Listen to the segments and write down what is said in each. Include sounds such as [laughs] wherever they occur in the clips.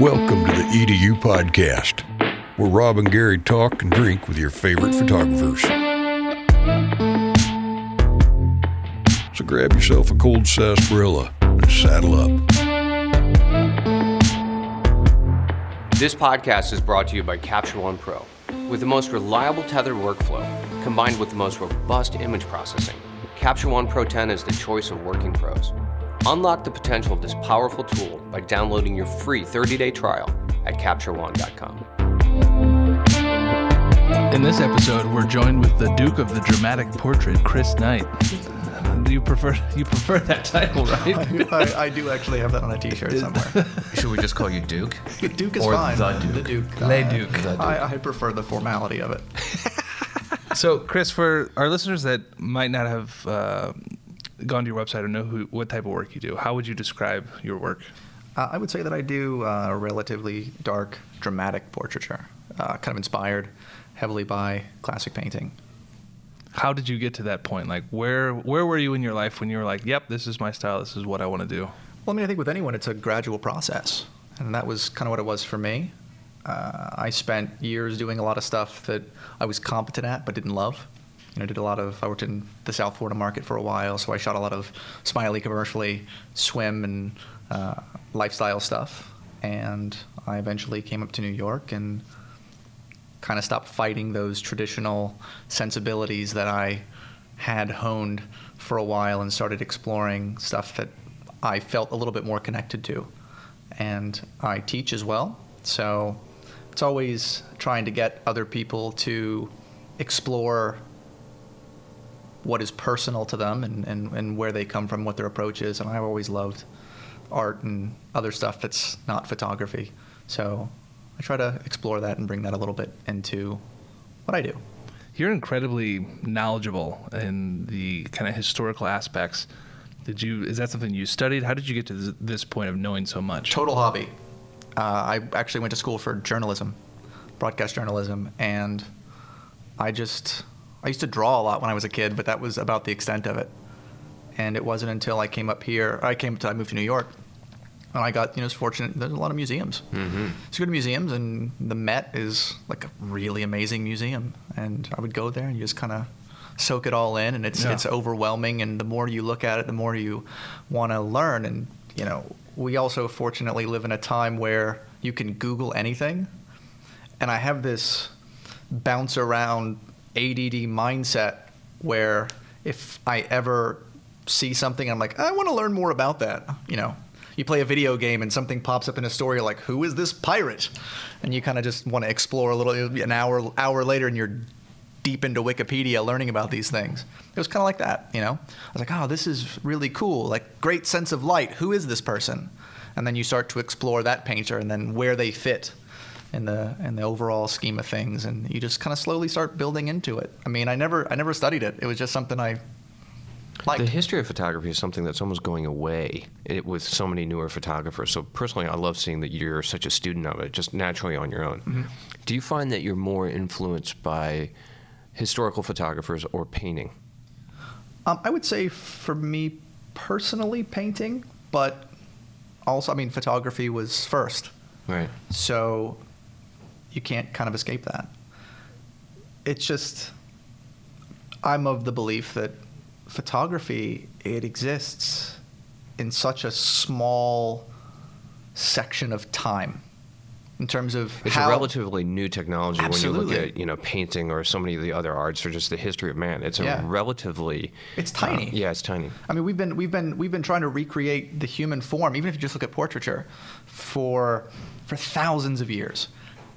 Welcome to the EDU podcast, where Rob and Gary talk and drink with your favorite photographers. So grab yourself a cold sarsaparilla and saddle up. This podcast is brought to you by Capture One Pro. With the most reliable tethered workflow, combined with the most robust image processing, Capture One Pro 10 is the choice of working pros. Unlock the potential of this powerful tool by downloading your free 30-day trial at CaptureOne.com. In this episode, we're joined with the Duke of the Dramatic Portrait, Chris Knight. Do you prefer you prefer that title, right? I, I do actually have that on a T-shirt somewhere. [laughs] Should we just call you Duke? [laughs] Duke is Or fine. the Duke. The Duke. Le Uh, The Duke. I, I prefer the formality of it. [laughs] so, Chris, for our listeners that might not have uh, gone to your website or know who, what type of work you do, how would you describe your work? Uh, I would say that I do uh, relatively dark, dramatic portraiture, uh, kind of inspired heavily by classic painting. How did you get to that point? Like, where where were you in your life when you were like, "Yep, this is my style. This is what I want to do." Well, I mean, I think with anyone, it's a gradual process, and that was kind of what it was for me. Uh, I spent years doing a lot of stuff that I was competent at but didn't love. You know, did a lot of. I worked in the South Florida market for a while, so I shot a lot of smiley commercially, swim and uh, lifestyle stuff. And I eventually came up to New York and kind of stopped fighting those traditional sensibilities that I had honed for a while and started exploring stuff that I felt a little bit more connected to. And I teach as well. So it's always trying to get other people to explore what is personal to them and, and, and where they come from, what their approach is. And I've always loved art and other stuff that's not photography. So I try to explore that and bring that a little bit into what I do. You're incredibly knowledgeable in the kind of historical aspects. Did you? Is that something you studied? How did you get to this, this point of knowing so much? Total hobby. Uh, I actually went to school for journalism, broadcast journalism, and I just I used to draw a lot when I was a kid, but that was about the extent of it. And it wasn't until I came up here, I came to I moved to New York, and I got you know was fortunate. There's a lot of museums. Mm-hmm. So go to museums, and the Met is like a really amazing museum, and I would go there and you just kind of soak it all in, and it's Yeah. it's overwhelming. And the more you look at it, the more you want to learn. And you know, we also fortunately live in a time where you can Google anything, and I have this bounce around ADD mindset where if I ever see something, I'm like, I want to learn more about that. You know, you play a video game and something pops up in a story like, who is this pirate? And you kind of just want to explore a little. An hour hour later, and you're deep into Wikipedia learning about these things. It was kind of like that, you know. I was like, oh, this is really cool. Like, great sense of light. Who is this person? And then you start to explore that painter and then where they fit in the in the overall scheme of things, and you just kind of slowly start building into it. I mean, I never I never studied it. It was just something I liked. The history of photography is something that's almost going away it, with so many newer photographers. So personally, I love seeing that you're such a student of it, just naturally on your own. Mm-hmm. Do you find that you're more influenced by historical photographers or painting? Um, I would say for me personally, painting, but also, I mean, photography was first. Right. So you can't kind of escape that. It's just, I'm of the belief that photography, it exists in such a small section of time in terms of It's how a relatively new technology when you look at you know painting or so many of the other arts or just the history of man. It's a Yeah. relatively It's tiny. uh, yeah, it's tiny. I mean, we've been we've been we've been trying to recreate the human form, even if you just look at portraiture, for for thousands of years,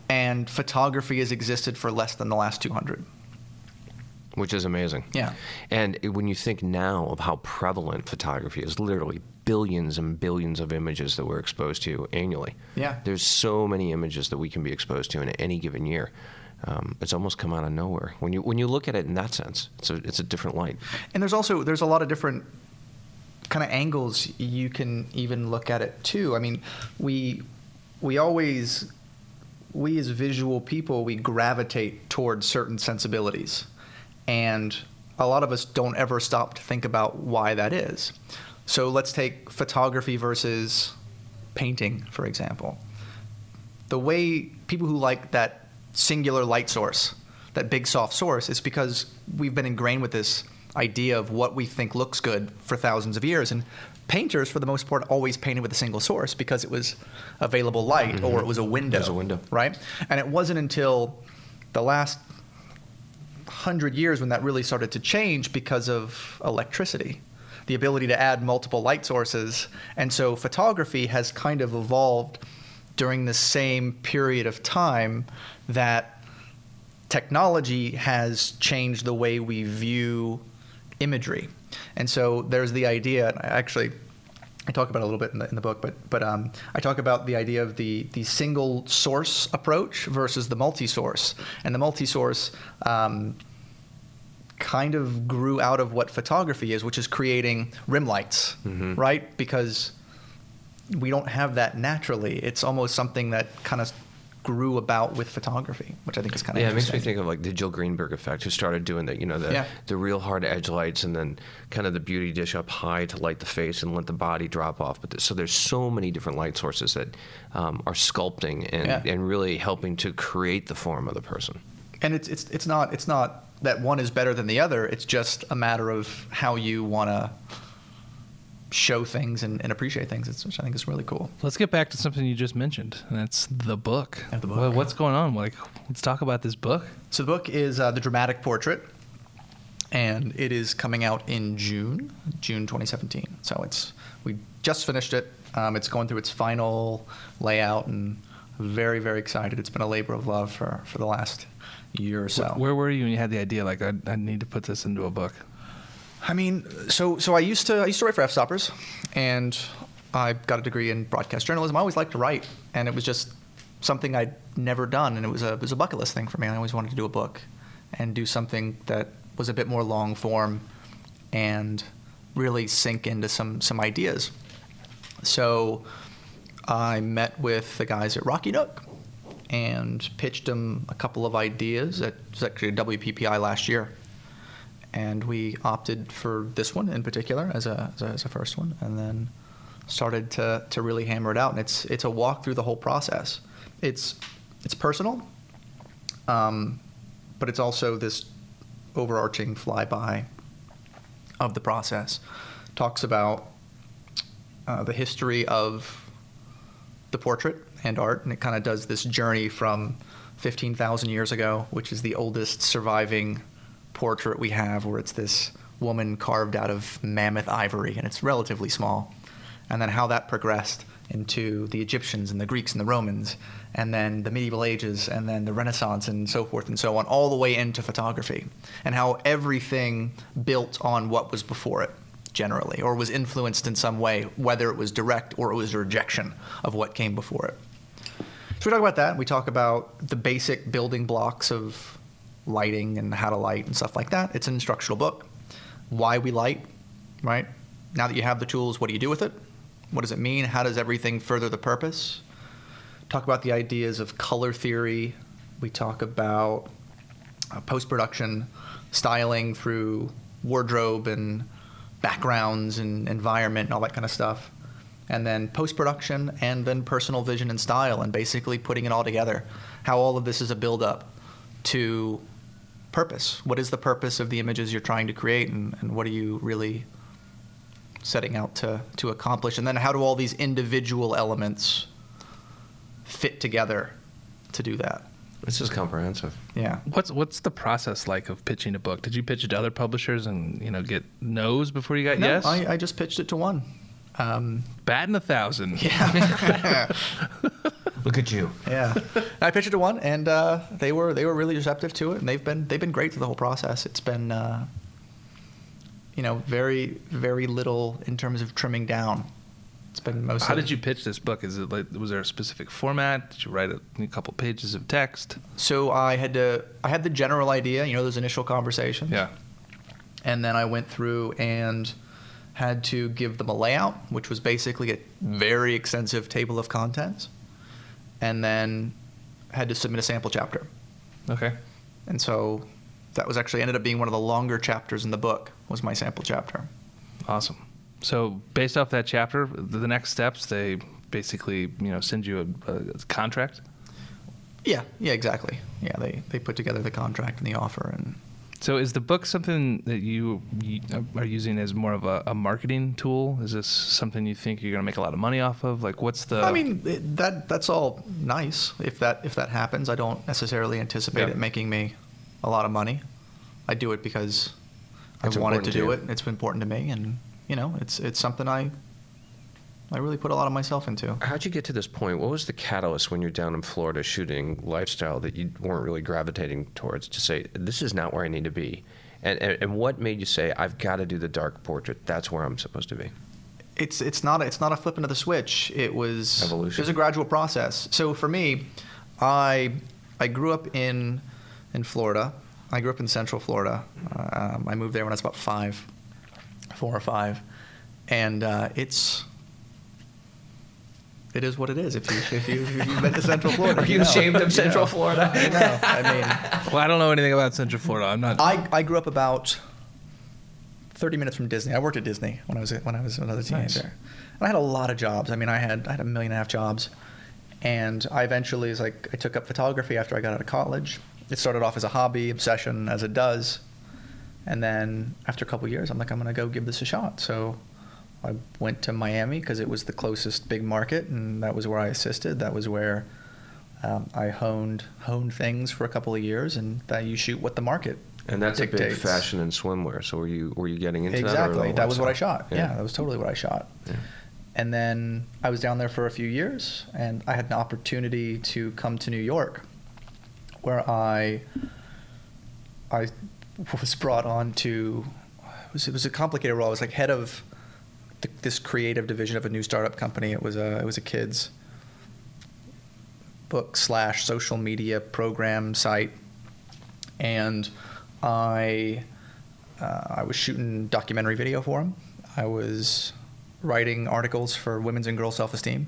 and photography has existed for less than the last two hundred. which is amazing. Yeah. And when you think now of how prevalent photography is, literally billions and billions of images that we're exposed to annually. Yeah. There's so many images that we can be exposed to in any given year. Um, it's almost come out of nowhere. When you when you look at it in that sense, it's a it's a different light. And there's also there's a lot of different kind of angles you can even look at it too. I mean, we we always we as visual people we gravitate towards certain sensibilities, and a lot of us don't ever stop to think about why that is. So let's take photography versus painting, for example. the way people who like that singular light source, that big soft source, is because we've been ingrained with this idea of what we think looks good for thousands of years. And painters, for the most part, always painted with a single source because it was available light mm-hmm. or it was a window. It was a window. Right? And it wasn't until the last hundred years when that really started to change because of electricity, the ability to add multiple light sources. And so photography has kind of evolved during the same period of time that technology has changed the way we view imagery. And so there's the idea, and I actually I talk about it a little bit in the, in the book, but but um, I talk about the idea of the the single source approach versus the multi-source, and the multi-source um, kind of grew out of what photography is, which is creating rim lights, right? Because we don't have that naturally. It's almost something that kind of grew about with photography, which I think is kind of Yeah, it makes me think of like the Jill Greenberg effect, who started doing the you know the Yeah. the real hard edge lights and then kind of the beauty dish up high to light the face and let the body drop off. But th- so there's so many different light sources that um, are sculpting and Yeah. and really helping to create the form of the person. and it's it's it's not it's not that one is better than the other. It's just a matter of how you want to show things and, and appreciate things, it's, which I think is really cool. Let's get back to something you just mentioned, and that's the book. Yeah, the book. Well, what's going on? Like, let's talk about this book. So the book is uh, the dramatic portrait, and it is coming out in June, June 2017. So it's we just finished it. Um, it's going through its final layout, and very very excited. It's been a labor of love for for the last year or so. Wh- Where were you when you had the idea? Like, I, I need to put this into a book. I mean, so so I used to I used to write for Fstoppers, and I got a degree in broadcast journalism. I always liked to write, and it was just something I'd never done, and it was a it was a bucket list thing for me. I always wanted to do a book, and do something that was a bit more long form, and really sink into some some ideas. So I met with the guys at Rocky Nook and pitched them a couple of ideas at actually WPPI last year and we opted for this one in particular as a, as a, as a first one, and then started to, to really hammer it out. And it's it's a walk through the whole process. It's it's personal, um, but it's also this overarching flyby of the process. Talks about uh, the history of the portrait and art, and it kind of does this journey from 15,000 years ago, which is the oldest surviving portrait we have, where it's this woman carved out of mammoth ivory, and it's relatively small. And then how that progressed into the Egyptians and the Greeks and the Romans, and then the medieval ages, and then the Renaissance, and so forth and so on, all the way into photography, and how everything built on what was before it generally, or was influenced in some way, whether it was direct or it was a rejection of what came before it. So we talk about that. We talk about the basic building blocks of lighting and how to light and stuff like that. It's an instructional book. Why we light, right? Now that you have the tools, what do you do with it? What does it mean? How does everything further the purpose? Talk about the ideas of color theory. We talk about uh, post production, styling through wardrobe and backgrounds and environment and all that kind of stuff. And then post production and then personal vision and style and basically putting it all together. How all of this is a build up to purpose. What is the purpose of the images you're trying to create and, and what are you really setting out to, to accomplish? And then how do all these individual elements fit together to do that? This is comprehensive. Yeah. What's what's the process like of pitching a book? Did you pitch it to other publishers and you know get no's before you got No, yes? I, I just pitched it to one. Um, Batting a thousand. yeah. [laughs] [laughs] Look at you. yeah. I pitched it to one, and uh, they were they were really receptive to it, and they've been they've been great through the whole process. It's been, uh, you know, very very little in terms of trimming down. It's been mostly. How did you pitch this book? Is it like was there a specific format? Did you write a, a couple pages of text? So I had to I had the general idea, you know, those initial conversations. Yeah. and then I went through and had to give them a layout, which was basically a very extensive table of contents, and then had to submit a sample chapter. Okay. And so that was actually ended up being one of the longer chapters in the book was my sample chapter. Awesome. So based off that chapter, the next steps they basically you know send you a, a contract. Yeah, yeah, exactly. Yeah, they, they put together the contract and the offer, and So is the book something that you, you uh, are using as more of a, a marketing tool? Is this something you think you're going to make a lot of money off of? Like, what's the? I mean it, that that's all nice. If that if that happens, I don't necessarily anticipate Yeah. it making me a lot of money. I do it because It's I wanted to to do you. it. It's important to me, and you know, it's it's something I I really put a lot of myself into. How'd you get to this point? What was the catalyst when you're down in Florida shooting lifestyle that you weren't really gravitating towards to say, this is not where I need to be? And, and, and what made you say, I've got to do the dark portrait? That's where I'm supposed to be. it's it's not it's not a flip into the switch. It was Evolution. It was a gradual process. So for me, I I grew up in in Florida. I grew up in Central Florida. Um, I moved there when I was about five, four or five, and uh, it's. It is what it is. If you if you if you've been to Central [laughs] Florida, Are you know. ashamed of Central know. Florida? I know. I mean, [laughs] well, I don't know anything about Central Florida. I'm not. I, I grew up about 30 minutes from Disney. I worked at Disney when I was when I was another teenager. Nice. And I had a lot of jobs. I mean, I had I had a million and a half jobs. And I eventually was like I took up photography after I got out of college. It started off as a hobby, obsession as it does. And then after a couple of years, I'm like I'm going to go give this a shot. So I went to Miami because it was the closest big market and that was where I assisted. That was where um, I honed honed things for a couple of years, and that you shoot what the market And that's a big fashion and swimwear. So were you were you getting into exactly. that? That was what I shot. Yeah. that was totally what I shot. Yeah. And then I was down there for a few years, and I had an opportunity to come to New York, where I I [laughs] was brought on to it was it was a complicated role. I was like head of this creative division of a new startup company. It was a it was a kids book slash social media program site, and I uh, I was shooting documentary video for them. I was writing articles for women's and girls self esteem.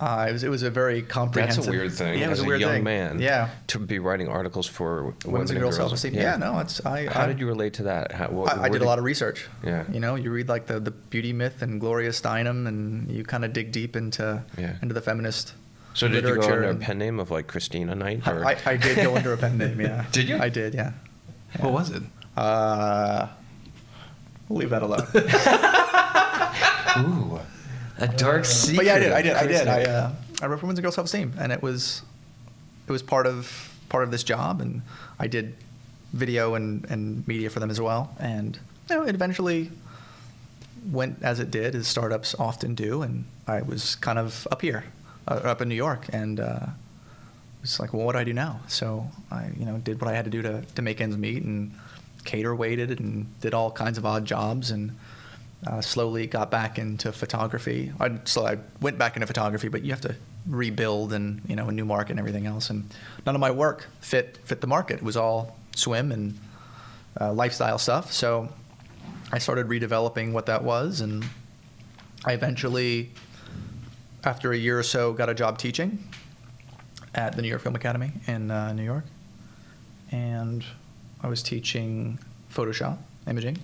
Uh, it was it was a very comprehensive. That's a weird thing. Yeah, it was as a weird young thing. man. Yeah, To be writing articles for women's and girls self esteem. Yeah. no, it's I. How I, did you relate to that? How, what, I, I where did a lot of research. Yeah. You know, you read like the, the beauty myth and Gloria Steinem, and you kind of dig deep into Yeah. into the feminist. So did you go under a pen name of like Christina Knight? Or? I, I did go under a pen name. Yeah. [laughs] Did you? I did. Yeah. What was it? Uh, we'll leave that alone. [laughs] Ooh, a dark secret. but yeah, I did. I did. I did. I, uh, I wrote for Women's and Girls Self Esteem, and it was it was part of part of this job, and I did video and, and media for them as well, and you know, it eventually went as it did, as startups often do, and I was kind of up here, uh, up in New York, and uh, was like, well, what do I do now? So I, you know, did what I had to do to, to make ends meet, and cater waited, and did all kinds of odd jobs, and uh, slowly got back into photography. I so I went back into photography, but you have to rebuild and you know a new market and everything else. And none of my work fit fit the market. It was all swim and uh, lifestyle stuff. So I started redeveloping what that was, and I eventually, after a year or so, got a job teaching at the New York Film Academy in uh, New York, and I was teaching Photoshop imaging.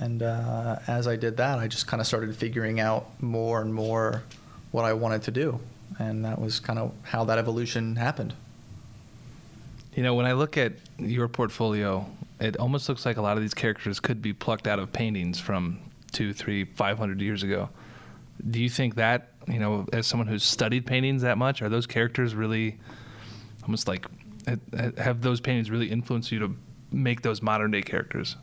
And uh, as I did that, I just kind of started figuring out more and more what I wanted to do, and that was kind of how that evolution happened. You know, when I look at your portfolio, it almost looks like a lot of these characters could be plucked out of paintings from two, three, five hundred years ago. Do you think that, you know, as someone who's studied paintings that much, are those characters really almost like have those paintings really influenced you to make those modern day characters?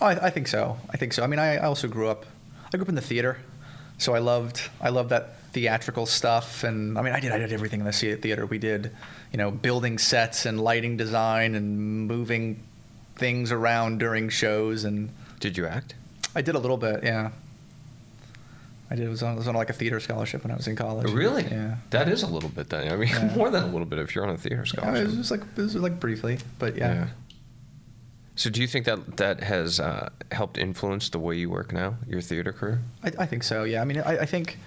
Oh, I, I think so. I think so. I mean, I, I also grew up. I grew up in the theater, so I loved I loved that theatrical stuff. And I mean, I did I did everything in the theater. We did, you know, building sets and lighting design and moving things around during shows. And Did you act? I did a little bit. Yeah. I did. It was on, it was on like a theater scholarship when I was in college. Oh, really yeah. That is a little bit then. I mean, [laughs] Yeah. more than a little bit if you're on a theater Yeah, scholarship. it was just like it was like briefly, but yeah. So do you think that that has uh, helped influence the way you work now, your theater career? I, I think so. Yeah. I mean, I, I think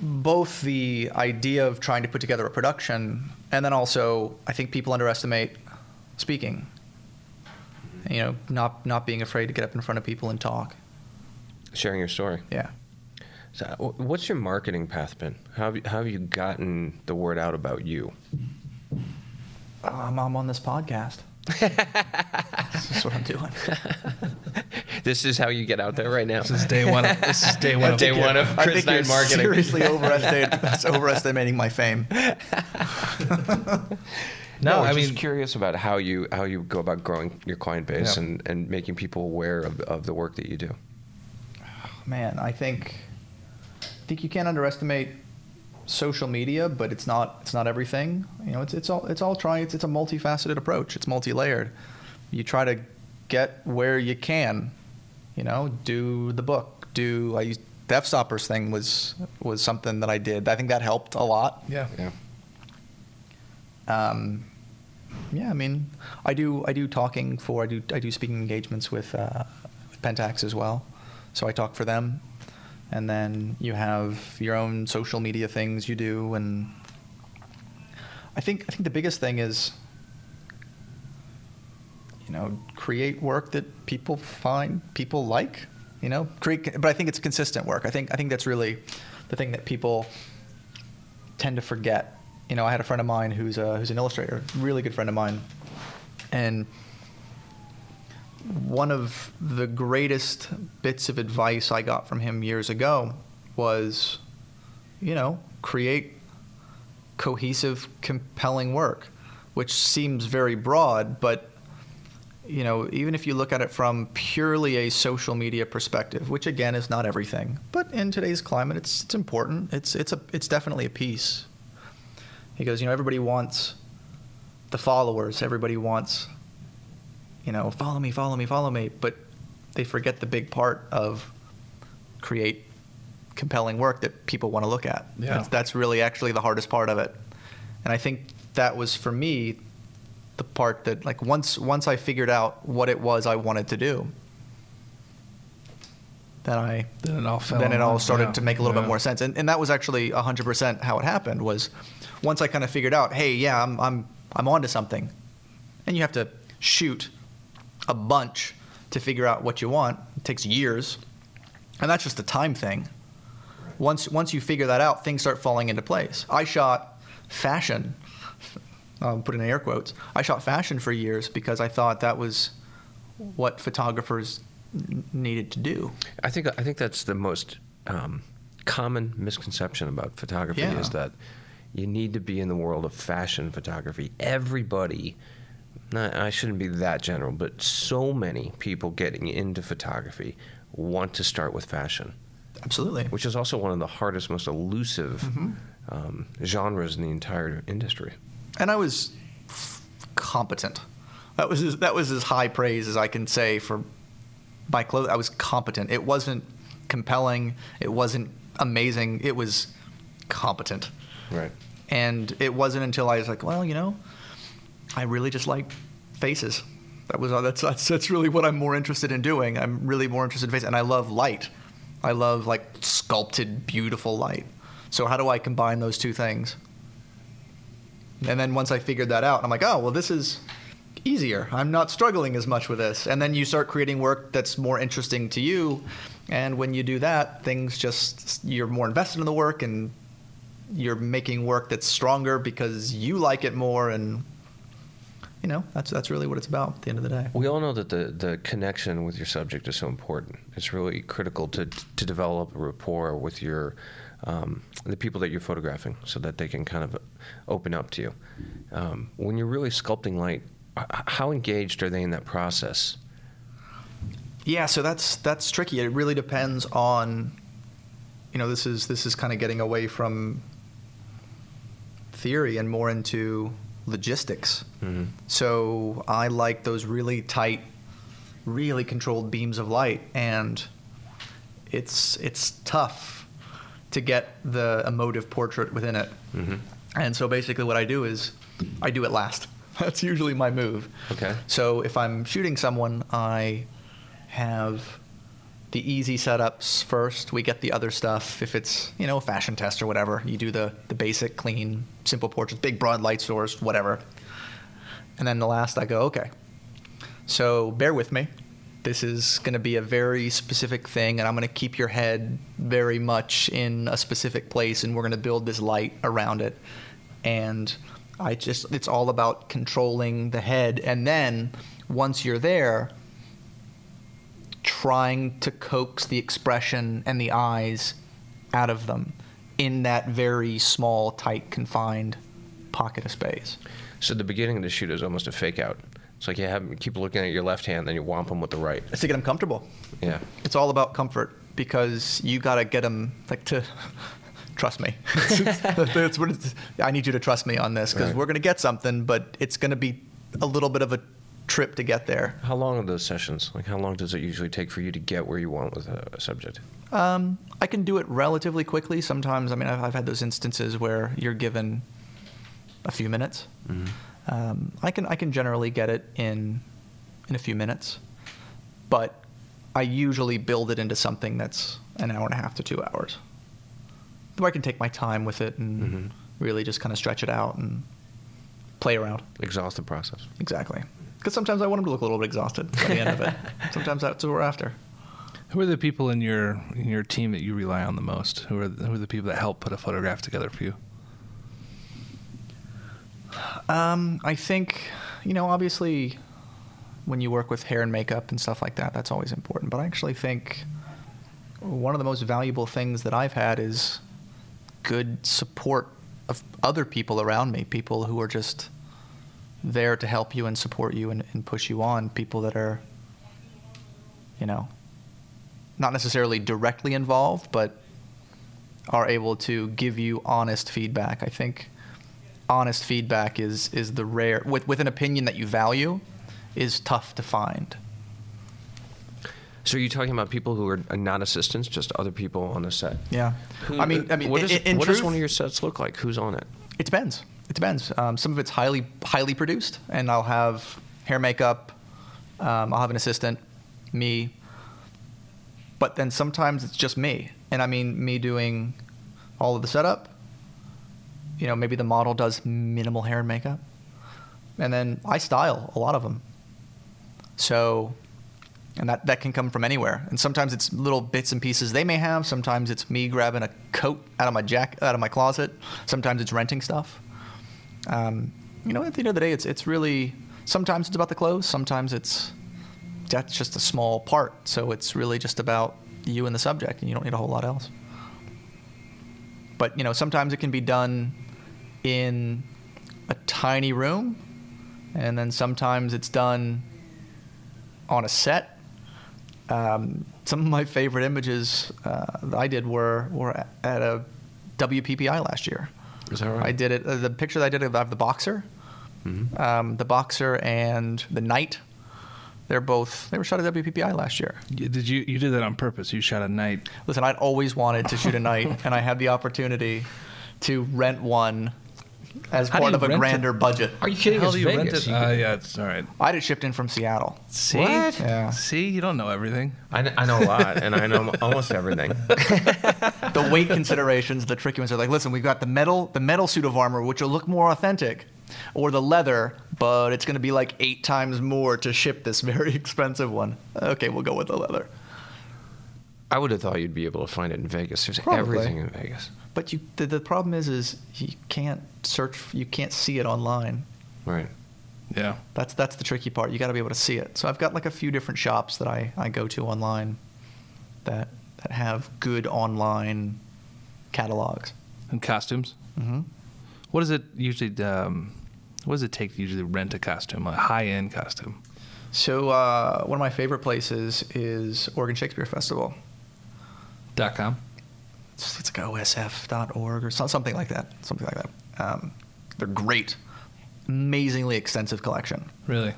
both the idea of trying to put together a production, and then also I think people underestimate speaking. You know, not not being afraid to get up in front of people and talk. Sharing your story. Yeah. So, uh, what's your marketing path been? How have you, how have you gotten the word out about you? Oh, I'm, I'm on this podcast. This is what I'm doing. [laughs] This is how you get out there right now. This is day one. Of, this is day [laughs] one. Of Day one of Chris I Chris think you're marketing. seriously overestimating, [laughs] that's overestimating my fame. No, I I'm just mean, curious about how you how you go about growing your client base Yeah. and, and making people aware of, of the work that you do. Man, I think I think you can't underestimate social media, but it's not it's not everything. You know, it's it's all it's all trying. It's it's a multifaceted approach. It's multi-layered. You try to get where you can. You know, do the book. Do I used the Fstoppers thing was was something that I did. I think that helped a lot. yeah. Yeah. Um, yeah, I mean, I do I do talking for I do I do speaking engagements with uh, with Pentax as well, so I talk for them, and then you have your own social media things you do, and I think I think the biggest thing is you know create work that people find people like, you know, create. But I think it's consistent work. I think I think that's really the thing that people tend to forget. You know, I had a friend of mine who's a, who's an illustrator, really good friend of mine, and one of the greatest bits of advice I got from him years ago was, you know, create cohesive, compelling work, which seems very broad, but you know, even if you look at it from purely a social media perspective, which again is not everything, but in today's climate, it's it's important. It's it's a it's definitely a piece. He goes, you know, everybody wants the followers. Everybody wants, you know, follow me, follow me, follow me. But they forget the big part of create compelling work that people want to look at. Yeah. That's, that's really actually the hardest part of it. And I think that was for me the part that like once once I figured out what it was I wanted to do, then I Then it all then it all started Yeah. to make a little Yeah. bit more sense. And, and that was actually 100% how it happened was once I kind of figured out, hey, yeah, I'm, I'm, I'm onto something. And you have to shoot a bunch to figure out what you want. It takes years. And that's just a time thing. Once, once you figure that out, things start falling into place. I shot fashion, I'll put in air quotes. I shot fashion for years because I thought that was what photographers needed to do. I think I think that's the most um, common misconception about photography Yeah. is that you need to be in the world of fashion photography. Everybody, not, I shouldn't be that general, but so many people getting into photography want to start with fashion, Absolutely. which is also one of the hardest, most elusive Mm-hmm. um, genres in the entire industry. and I was f- competent. That was as, that was as high praise as I can say for my clothes. I was competent. It wasn't compelling. It wasn't amazing. It was competent. Right. And it wasn't until I was like, well, you know, I really just like faces. That was uh, that's that's that's really what I'm more interested in doing. I'm really more interested in faces, and I love light. I love like sculpted, beautiful light. So how do I combine those two things? And then once I figured that out, I'm like, oh, well, this is easier. I'm not struggling as much with this. And then you start creating work that's more interesting to you. And when you do that, things just, you're more invested in the work and you're making work that's stronger because you like it more. And, you know, that's, that's really what it's about at the end of the day. We all know that the, the connection with your subject is so important. It's really critical to, to develop a rapport with your um, the people that you're photographing, so that they can kind of open up to you. Um, when you're really sculpting light, how engaged are they in that process? Yeah, so that's that's tricky. It really depends on, you know, this is this is kind of getting away from theory and more into logistics. Mhm. So I like those really tight, really controlled beams of light, and it's it's tough to get the emotive portrait within it. Mhm. And so basically, what I do is I do it last. [laughs] That's usually my move. Okay. So if I'm shooting someone, I have the easy setups first. We get the other stuff. If it's you know a fashion test or whatever, you do the the basic, clean, simple portraits, big broad light source, whatever. And then the last, I go okay. So bear with me. this is going to be a very specific thing, and I'm going to keep your head very much in a specific place, and we're going to build this light around it. And I just, it's all about controlling the head. And then once you're there, trying to coax the expression and the eyes out of them in that very small, tight, confined pocket of space. So the beginning of the shoot is almost a fake out. It's like you have keep looking at your left hand, then you whomp them with the right. It's to get them comfortable. Yeah. It's all about comfort because you got to get them like to [laughs] trust me. [laughs] That's what it's, I need you to trust me on this because Right. we're going to get something, but it's going to be a little bit of a trip to get there. How long are those sessions? Like how long does it usually take for you to get where you want with a, subject? Um, I can do it relatively quickly. Sometimes, I mean, I've, I've had those instances where you're given a few minutes. Um, I can I can generally get it in in a few minutes, but I usually build it into something that's an hour and a half to two hours, where I can take my time with it and really just kind of stretch it out and play around. Exhaust the process. Exactly. Because sometimes I want them to look a little bit exhausted by the end of it. [laughs] Sometimes that's what we're after. Who are the people in your in your team that you rely on the most? Who are who are the people that help put a photograph together for you? Um, I think, you know, obviously, when you work with hair and makeup and stuff like that, that's always important. But I actually think one of the most valuable things that I've had is good support of other people around me, people who are just there to help you and support you and, and push you on, people that are, you know, not necessarily directly involved, but are able to give you honest feedback. I think honest feedback is is the rare with with an opinion that you value is tough to find. So are you talking about people who are not assistants, just other people on the set? Yeah, Who- I mean, I mean, what, is, in, in what truth, does one of your sets look like? Who's on it? It depends. It depends. Um, some of it's highly highly produced, and I'll have hair, makeup. Um, I'll have an assistant, me. But then sometimes it's just me, and I mean me doing all of the setup. You know, maybe the model does minimal hair and makeup, and then I style a lot of them. So, and that that can come from anywhere. And sometimes it's little bits and pieces they may have. Sometimes it's me grabbing a coat out of my jack out of my closet. Sometimes it's renting stuff. Um, you know, at the end of the day, it's it's really sometimes it's about the clothes. Sometimes it's that's just a small part. So it's really just about you and the subject, and you don't need a whole lot else. But you know, sometimes it can be done in a tiny room, and then sometimes it's done on a set. Um, some of my favorite images uh, I did were were at a WPPI last year. Is that right? I did it. Uh, the picture that I did of the boxer, Mm-hmm. um, the boxer and the knight. They're both they were shot at WPPI last year. You- Did you you did that on purpose? You shot a knight. Listen, I'd always wanted to shoot a knight, [laughs] and I had the opportunity to rent one as How part of a rent it? grander budget. Are you kidding? How It's do you rent it? You Uh, yeah, it's all right. I had it shipped in from Seattle. See, What? Yeah. see, you don't know everything. I, kn- I know a lot, and I know [laughs] almost everything. [laughs] the weight considerations, the tricky ones are like, listen, we've got the metal, the metal suit of armor, which will look more authentic, or the leather, but it's going to be like eight times more to ship this very [laughs] expensive one. Okay, we'll go with the leather. I would have thought you'd be able to find it in Vegas. There's Probably. everything in Vegas. But you, the, the problem is, is you can't search, you can't see it online. Right. Yeah. That's that's the tricky part. You got to be able to see it. So I've got like a few different shops that I, I go to online that that have good online catalogs. And costumes. Mm-hmm. What does it usually? Um, what does it take to usually rent a costume, a high end costume? So uh, one of my favorite places is Oregon Shakespeare Festival. Dot com. It's, like osf.org or something like that. Something like that. Um, they're great, amazingly extensive collection. Really?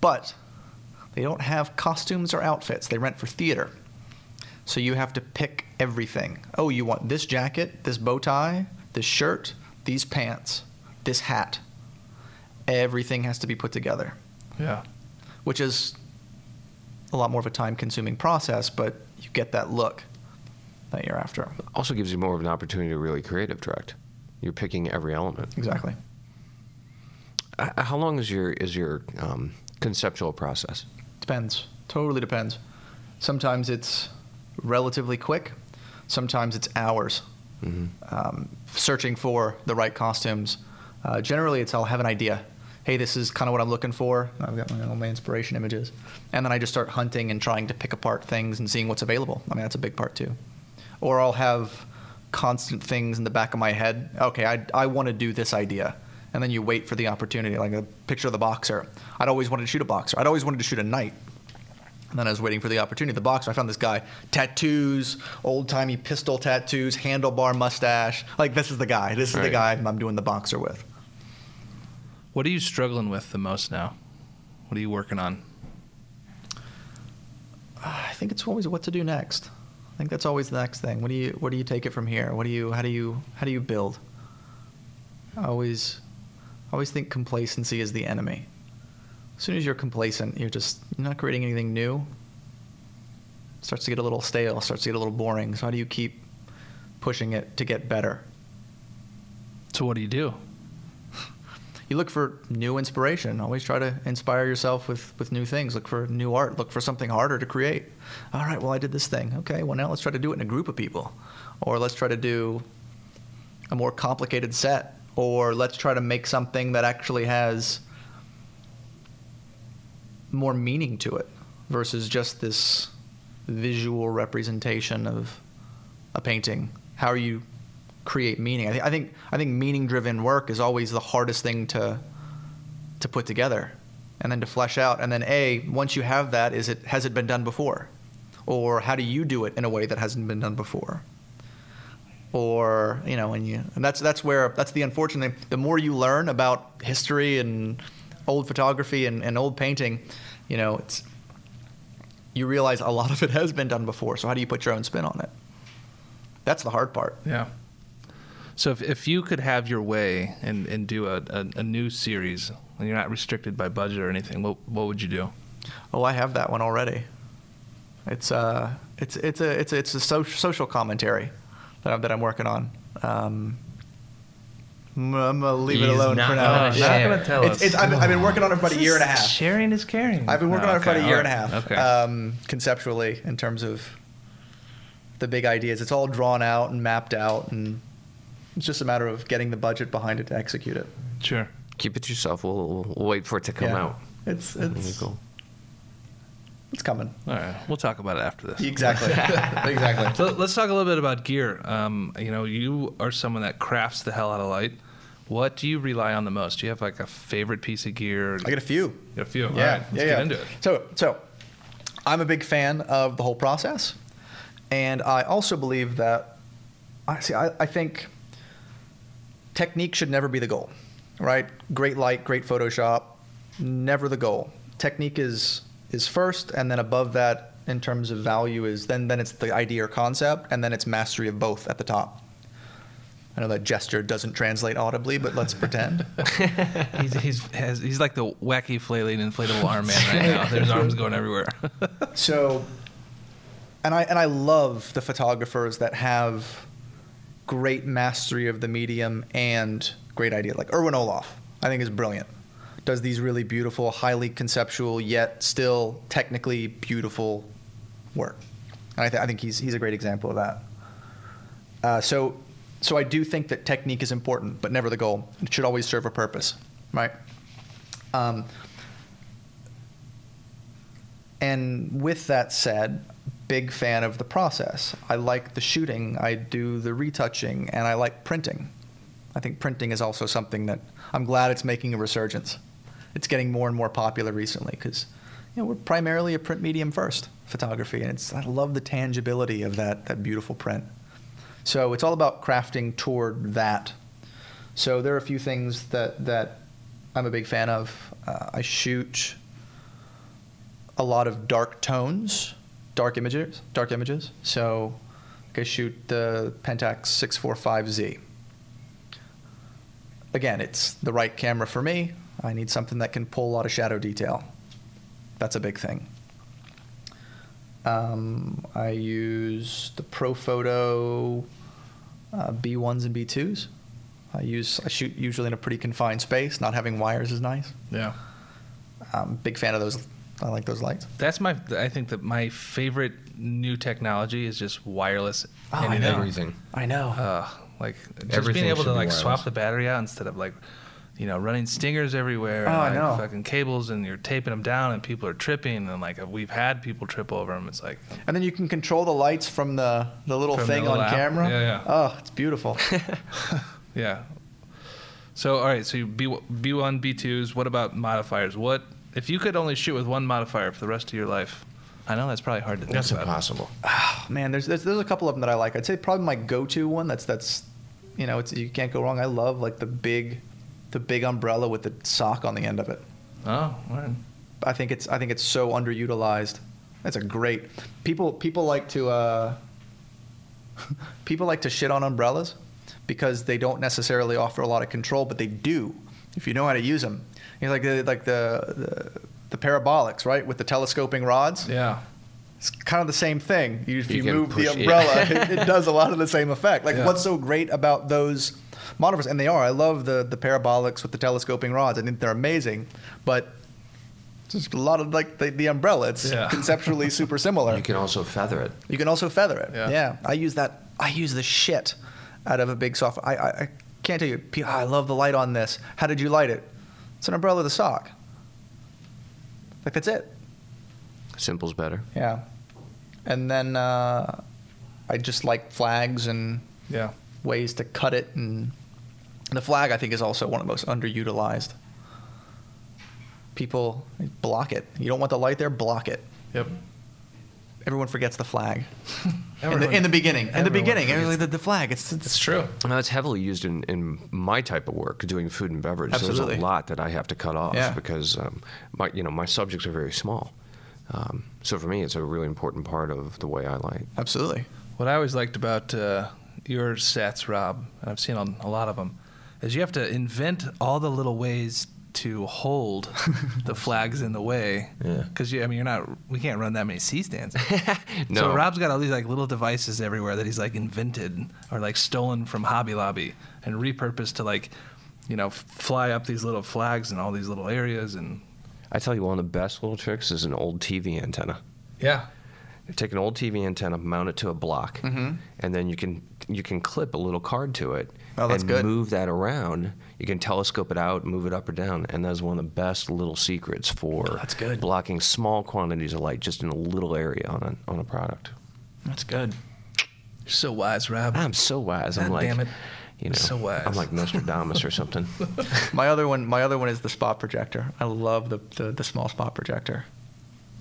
But they don't have costumes or outfits. They rent for theater. So you have to pick everything. Oh, you want this jacket, this bow tie, this shirt, these pants, this hat. Everything has to be put together, Yeah. which is a lot more of a time consuming process, but you get that look that you're after. Also gives you more of an opportunity to really creative direct. You're picking every element. Exactly. Uh, How long is your is your um, conceptual process? Depends. Totally depends. Sometimes it's relatively quick. Sometimes it's hours. Um, searching for the right costumes. Uh, generally, it's I'll have an idea. Hey, this is kind of what I'm looking for. I've got my, all my inspiration images, and then I just start hunting and trying to pick apart things and seeing what's available. I mean, that's a big part too. Or I'll have constant things in the back of my head. Okay, I, I want to do this idea. And then you wait for the opportunity, like a picture of the boxer. I'd always wanted to shoot a boxer. I'd always wanted to shoot a knight. And then I was waiting for the opportunity. The boxer, I found this guy, tattoos, old timey pistol tattoos, handlebar mustache. Like, this is the guy. This is the guy I'm doing the boxer with. What are you struggling with the most now? What are you working on? I think it's always what to do next. I think that's always the next thing. What do you where do you take it from here? What do you how do you how do you build? I always I always think complacency is the enemy. As soon as you're complacent, you're just you're not creating anything new. It starts to get a little stale, starts to get a little boring. So how do you keep pushing it to get better? So what do you do? You look for new inspiration. Always try to inspire yourself with, with new things. Look for new art. Look for something harder to create. All right, well, I did this thing. Okay, well, now let's try to do it in a group of people. Or let's try to do a more complicated set. Or let's try to make something that actually has more meaning to it versus just this visual representation of a painting. How are you create meaning. I, th- I think I think meaning driven work is always the hardest thing to to put together and then to flesh out. And then a once you have that, is it has it been done before, or how do you do it in a way that hasn't been done before? Or you know, and you and that's that's where that's the unfortunate. thing. The more you learn about history and old photography and, and old painting, you know, it's you realize a lot of it has been done before. So how do you put your own spin on it? That's the hard part. Yeah. So if, if you could have your way and, and do a, a, a new series and you're not restricted by budget or anything, what what would you do? Oh, I have that one already. It's uh, it's it's a it's a, it's a so- social commentary that I'm, that I'm working on. Um, I'm I'm gonna leave it alone not for now. gonna share. Not gonna tell It's, us. it's, I've, been- I've been working on it for about a year and a half. Sharing is caring. I've been working No, on it for about a year all and a half. Okay. Um, conceptually, in terms of the big ideas, it's all drawn out and mapped out, and it's just a matter of getting the budget behind it to execute it. sure. Keep it to yourself. We'll, we'll, we'll wait for it to come Yeah. out. It's There it's go. it's coming. All right. We'll talk about it after this. Exactly. [laughs] exactly. So let's talk a little bit about gear. Um, you know, you are someone that crafts the hell out of light. What do you rely on the most? Do you have like a favorite piece of gear? I get a few. You got a few. All Yeah, right, let's yeah, get yeah. into it. So, so I'm a big fan of the whole process, and I also believe that I see. I, I think technique should never be the goal, right? Great light, great Photoshop, never the goal. Technique is is first, and then above that, in terms of value, is then then it's the idea or concept, and then it's mastery of both at the top. I know that gesture doesn't translate audibly, but let's pretend. [laughs] He's he's has, he's like the wacky flailing inflatable arm man right now. There's arms going everywhere. So, and I and I love the photographers that have great mastery of the medium and great idea. Like Erwin Olaf, I think is brilliant. Does these really beautiful, highly conceptual yet still technically beautiful work, and I, th- I think he's he's a great example of that. Uh, so, so I do think that technique is important, but never the goal. It should always serve a purpose, right? Um, and with that said, big fan of the process. I like the shooting, I do the retouching, and I like printing. I think printing is also something that I'm glad it's making a resurgence. It's getting more and more popular recently because you know we're primarily a print medium first photography, and it's I love the tangibility of that that beautiful print. So it's all about crafting toward that. So there are a few things that that I'm a big fan of. Uh, I shoot a lot of dark tones, dark images, dark images. So I shoot the Pentax 645Z. Again, it's the right camera for me. I need something that can pull a lot of shadow detail. That's a big thing. Um, I use the Profoto uh, B1s and B2s. I use I shoot usually in a pretty confined space. Not having wires is nice. yeah. I'm a big fan of those I like those lights. That's my. I think that my favorite new technology is just wireless. Oh, I know. Everything. I know. Uh, like just Everything being able to be like swap the battery out instead of like, you know, running stingers everywhere. Oh, and, I know. Fucking cables, and you're taping them down, and people are tripping, and like we've had people trip over them. It's like, and then you can control the lights from the, the little From the thing little on app. camera. Yeah, yeah. Oh, it's beautiful. [laughs] [laughs] yeah. So all right, so B B one B twos. What about modifiers? What if you could only shoot with one modifier for the rest of your life? I know that's probably hard to think That's about. impossible. Oh, man, there's, there's there's a couple of them that I like. I'd say probably my go-to one. That's that's, you know, it's you can't go wrong. I love like the big, the big umbrella with the sock on the end of it. Oh, all right. I think it's I think it's so underutilized. That's a great people people like to uh, [laughs] people like to shit on umbrellas because they don't necessarily offer a lot of control, but they do if you know how to use them. You know, like the like the, the the parabolics, right, with the telescoping rods. Yeah. It's kind of the same thing. You, if You you, move push the it. umbrella, [laughs] it, it does a lot of the same effect. Like, Yeah. what's so great about those monitors? And they are. I love the the parabolics with the telescoping rods. I think they're amazing, but just a lot of like the, the umbrella. It's Yeah. [laughs] conceptually super similar. You can also feather it. You can also feather it. Yeah. Yeah. I use that. I use the shit out of a big soft. I, I, I can't tell you. I love the light on this. How did you light it? It's an umbrella with a sock. Like that's it. Simple's better. Yeah. And then uh, I just like flags and Yeah. ways to cut it. And the flag, I think, is also one of the most underutilized. People block it. You don't want the light there, block it. Yep. Everyone forgets the flag. [laughs] in, the, in the beginning. In the beginning. forgets everyone- The, the flag. It's, it's It's true. Now, it's heavily used in, in my type of work, doing food and beverage. So Absolutely. there's a lot that I have to cut off Yeah. because um, my you know my subjects are very small. Um, so for me, it's a really important part of the way I light. Absolutely. What I always liked about uh, your sets, Rob, and I've seen on a lot of them, is you have to invent all the little ways to hold [laughs] the flags in the way. Yeah. Because I mean, you're not. We can't run that many C [laughs] stands. No. So Rob's got all these like little devices everywhere that he's like invented or like stolen from Hobby Lobby and repurposed to like, you know, f- fly up these little flags in all these little areas and. I tell you, one of the best little tricks is an old TV antenna. Yeah. Take an old TV antenna, mount it to a block, Mhm. and then you can you can clip a little card to it Oh, that's and good. move that around. You can telescope it out, move it up or down, and that's one of the best little secrets for Oh, that's good. blocking small quantities of light just in a little area on a on a product. That's good. You're so wise, Rob. I'm so wise. I'm like, damn it. you know, So wise. I'm like Nostradamus or something. [laughs] [laughs] My other one. My other one is the spot projector. I love the, the, the small spot projector.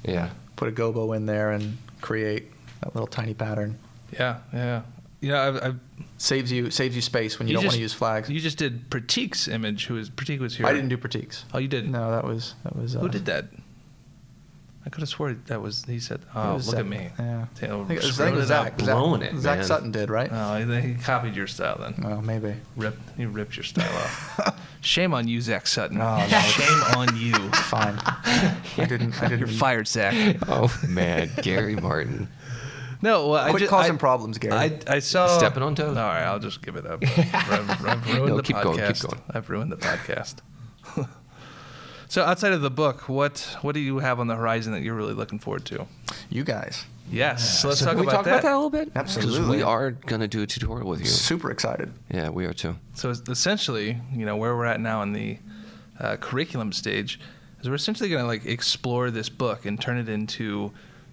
Yeah. Put a gobo in there and create that little tiny pattern. Yeah, yeah. You know, I've, I've Saves you saves you space when you, don't want to use flags. You just did Pratik's image. Who was Pratik was here? I didn't do critiques. Oh, you did. No, that was that was. Uh, Who did that? I could have swore that was. He said, "Oh, look Zach. at me." Yeah. Taylor I think it was, I screwing think it was it up. Zach. blowing Zach, it, Zach man. Sutton did right. Oh, he, he copied your style then. Oh, maybe. Rip, he ripped your style off. [laughs] Shame on you, Zach Sutton. Oh, no. [laughs] Shame on you. Fine. I didn't. I [laughs] didn't. You're fired, Zach. Oh man, Gary Martin. No, well, I Quit just, causing I, problems, Gary. I, I saw Stepping on toes. All right, I'll just give it up. I've, [laughs] I've ruined [laughs] No, the keep podcast. going, keep going. I've ruined the podcast. [laughs] so, outside of the book, what what do you have on the horizon that you're really looking forward to? you guys. Yes, so let's So talk, can we about, talk that. about that a little bit? Because Absolutely. we are gonna do a tutorial with you. Super excited. Yeah, we are too. So essentially, you know, where we're at now in the uh, curriculum stage is we're essentially going to like explore this book and turn it into,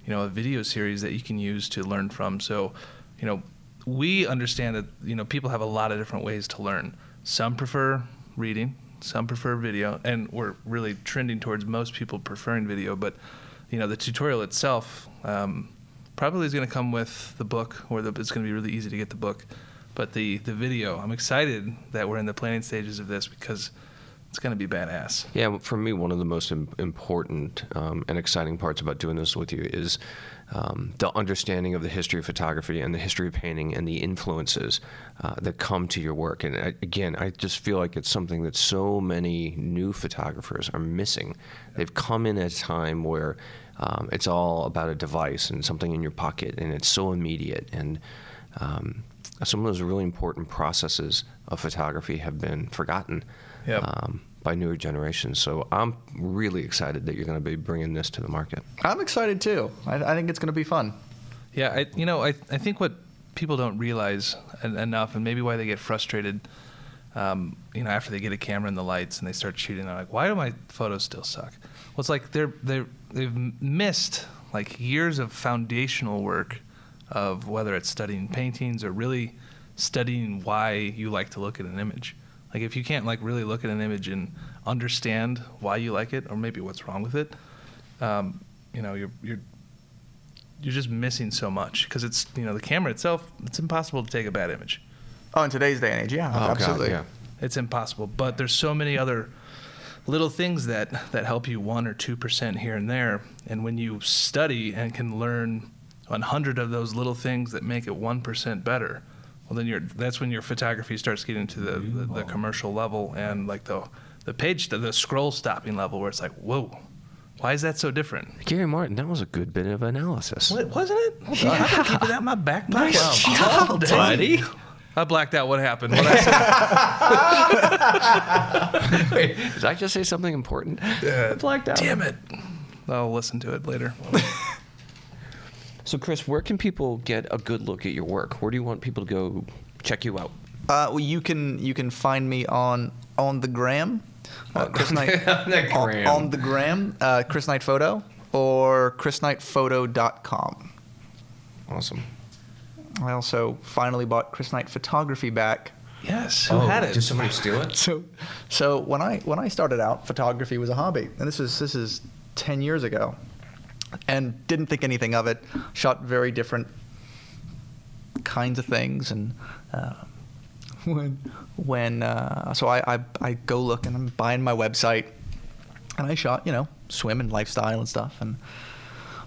you know, a video series that you can use to learn from. So, you know, we understand that you know people have a lot of different ways to learn. Some prefer reading, some prefer video, and we're really trending towards most people preferring video. But you know, the tutorial itself um, probably is going to come with the book, or the, it's going to be really easy to get the book. But the the video, I'm excited that we're in the planning stages of this because it's going to be badass. Yeah, for me, one of the most important um, and exciting parts about doing this with you is um, the understanding of the history of photography and the history of painting and the influences uh, that come to your work. And I, again, I just feel like it's something that so many new photographers are missing. They've come in at a time where um, it's all about a device and something in your pocket, and it's so immediate. And um, some of those really important processes of photography have been forgotten Yep. um, by newer generations. So I'm really excited that you're going to be bringing this to the market. I'm excited too. I, I think it's going to be fun. Yeah, I, you know, I, I think what people don't realize en- enough, and maybe why they get frustrated, um, you know, after they get a camera and the lights and they start shooting, they're like, why do my photos still suck? Well, it's like they're they're they've missed like years of foundational work of whether it's studying paintings or really studying why you like to look at an image. Like if you can't like really look at an image and understand why you like it or maybe what's wrong with it, um, you know, you're you're you're just missing so much because it's you know the camera itself it's impossible to take a bad image Oh, in today's day and age, yeah, Oh, God, absolutely. yeah. it's impossible but there's so many other little things that that help you one or two percent here and there and when you study and can learn 100 of those little things that make it one percent better well then you're that's when your photography starts getting to the, the, the commercial level and like the the page the, the scroll stopping level where it's like whoa why is that so different Gary Martin, that was a good bit of analysis. what, wasn't it? I've been keeping that in my back pocket. Nice all job, day. buddy. I blacked out what happened. What I said, Wait, [laughs] did I just say something important? I blacked out. damn it. I'll listen to it later. [laughs] So, Chris, where can people get a good look at your work? Where do you want people to go check you out? Uh, well, you can you can find me on on the gram, uh, Chris [laughs] Knight On the gram. on the gram, uh, Chris Knight Photo or chrisknightphoto.com. Awesome. I also finally bought Chris Knight Photography back. Yes. Who had it? Did somebody steal it? So, so when I when I started out, photography was a hobby, and this is this is ten years ago, and didn't think anything of it. Shot very different kinds of things, and uh, [laughs] when when uh, so I, I I go look and I'm buying my website, and I shot you know swim and lifestyle and stuff, and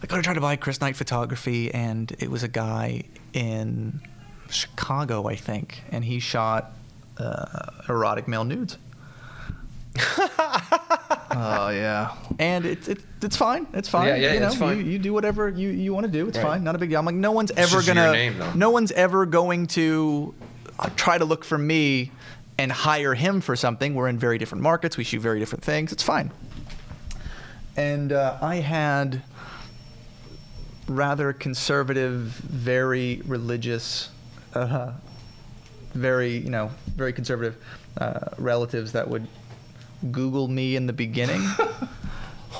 I go to try to buy Chris Knight photography, and it was a guy in Chicago, I think, and he shot uh, erotic male nudes. [laughs] Oh yeah. And it's it, it's fine. It's fine. Yeah, yeah, you know, it's fine. You, you do whatever you, you want to do. It's Right. fine. Not a big deal. I'm like, no one's ever gonna. name, no one's ever going to uh, try to look for me and hire him for something. We're in very different markets. We shoot very different things. It's fine. And uh, I had rather conservative, very religious, uh, very you know, very conservative uh, relatives that would Google me in the beginning. [laughs]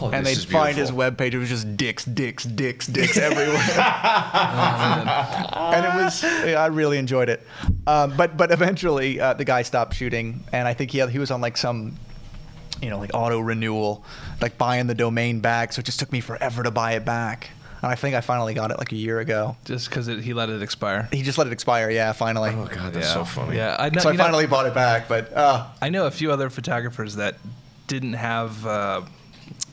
Oh, and they'd find his webpage. It was just dicks, dicks, dicks, dicks everywhere. [laughs] [laughs] and it was, yeah, I really enjoyed it. Um, but but eventually, uh, the guy stopped shooting, and I think he had, he was on like some, you know, like auto renewal, like buying the domain back. So it just took me forever to buy it back. And I think I finally got it like a year ago. Just because he let it expire. He just let it expire. Yeah, finally. Oh, God, that's yeah. so funny. Yeah. I know, so I you know, finally bought it back. But uh, I know a few other photographers that didn't have, uh,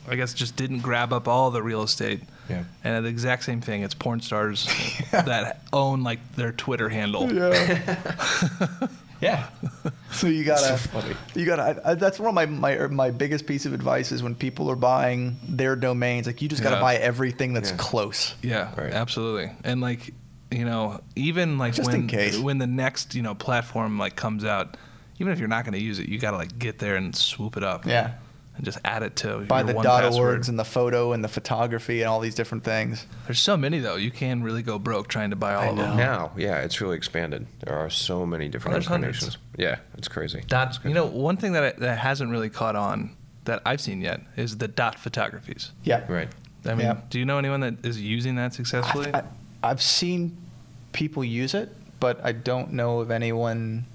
I guess, just didn't grab up all the real estate. Yeah. And the exact same thing. It's porn stars [laughs] that own like their Twitter handle. Yeah. [laughs] [laughs] So you gotta, So funny. you gotta. I, I, that's one of my, my my biggest piece of advice is when people are buying their domains, like you just gotta Yeah. buy everything that's Yeah. close. Yeah, Right. absolutely. And like, you know, even like Just when in case. when the next you know platform like comes out, even if you're not going to use it, you got to like get there and swoop it up. Yeah. And just add it to Buy your the one dot password. orgs and the photo and the photography and all these different things. There's so many though. You can really go broke trying to buy all I of them. Now, yeah, it's really expanded. There are so many different There's hundreds. Yeah, it's crazy. Dot. You know, one thing that I, that hasn't really caught on that I've seen yet is the dot photographies. Yeah. Right. I mean, Yeah. do you know anyone that is using that successfully? I, have seen people use it, but I don't know of anyone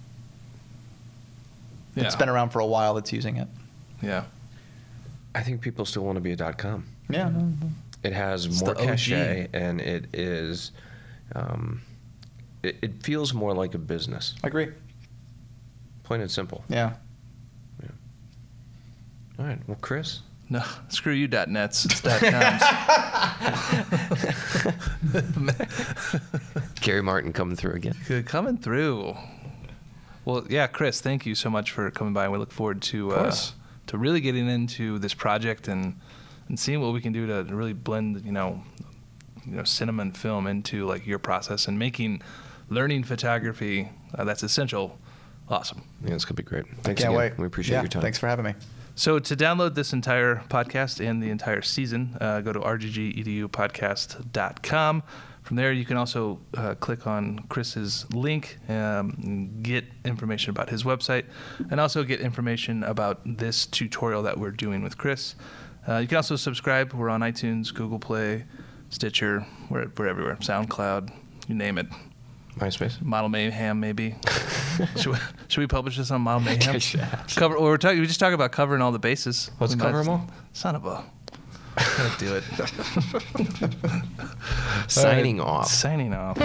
yeah. that's been around for a while that's using it. Yeah. I think people still want to be a dot com. Yeah. It has It's more the cachet, and it is. Um, it, it feels more like a business, I agree. plain and simple. Yeah. All right. Well, Chris, No, screw you, dot nets. [laughs] It's dot coms. [laughs] Gary Martin coming through again. Good coming through. Well, yeah, Chris, thank you so much for coming by. and We look forward to uh, course. To really getting into this project and and seeing what we can do to really blend, you know, you know, cinema and film into like your process and making learning photography uh, that's essential. Awesome. Yeah, it's gonna be great. Thanks Can't again. wait. We appreciate Yeah, your time. Thanks for having me. So to download this entire podcast and the entire season, uh, go to rggedupodcast.com. From there, you can also uh, click on Chris's link, um, get information about his website, and also get information about this tutorial that we're doing with Chris. Uh, you can also subscribe. We're on iTunes, Google Play, Stitcher. We're, we're everywhere. SoundCloud, you name it. MySpace. Model Mayhem, maybe. [laughs] should, we, should we publish this on Model Mayhem? guess you have to. Cover. Well, we're talking. We just talk about covering all the bases. Let's cover might- 'em all. Son of a. Gotta do it. [laughs] Signing All right, off. Signing off.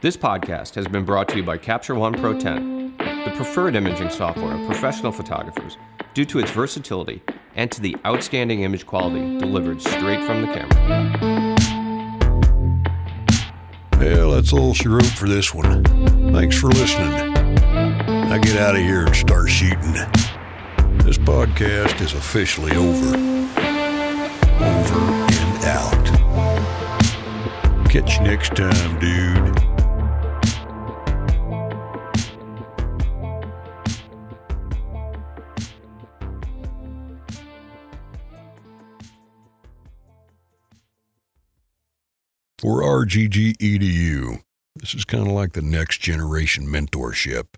This podcast has been brought to you by Capture One Pro 10, the preferred imaging software of professional photographers due to its versatility and to the outstanding image quality delivered straight from the camera. Well, that's all she wrote for this one. Thanks for listening. Now get out of here and start shooting. This podcast is officially over. Over and out. Catch you next time, dude. For RGG EDU, this is kind of like the next generation mentorship.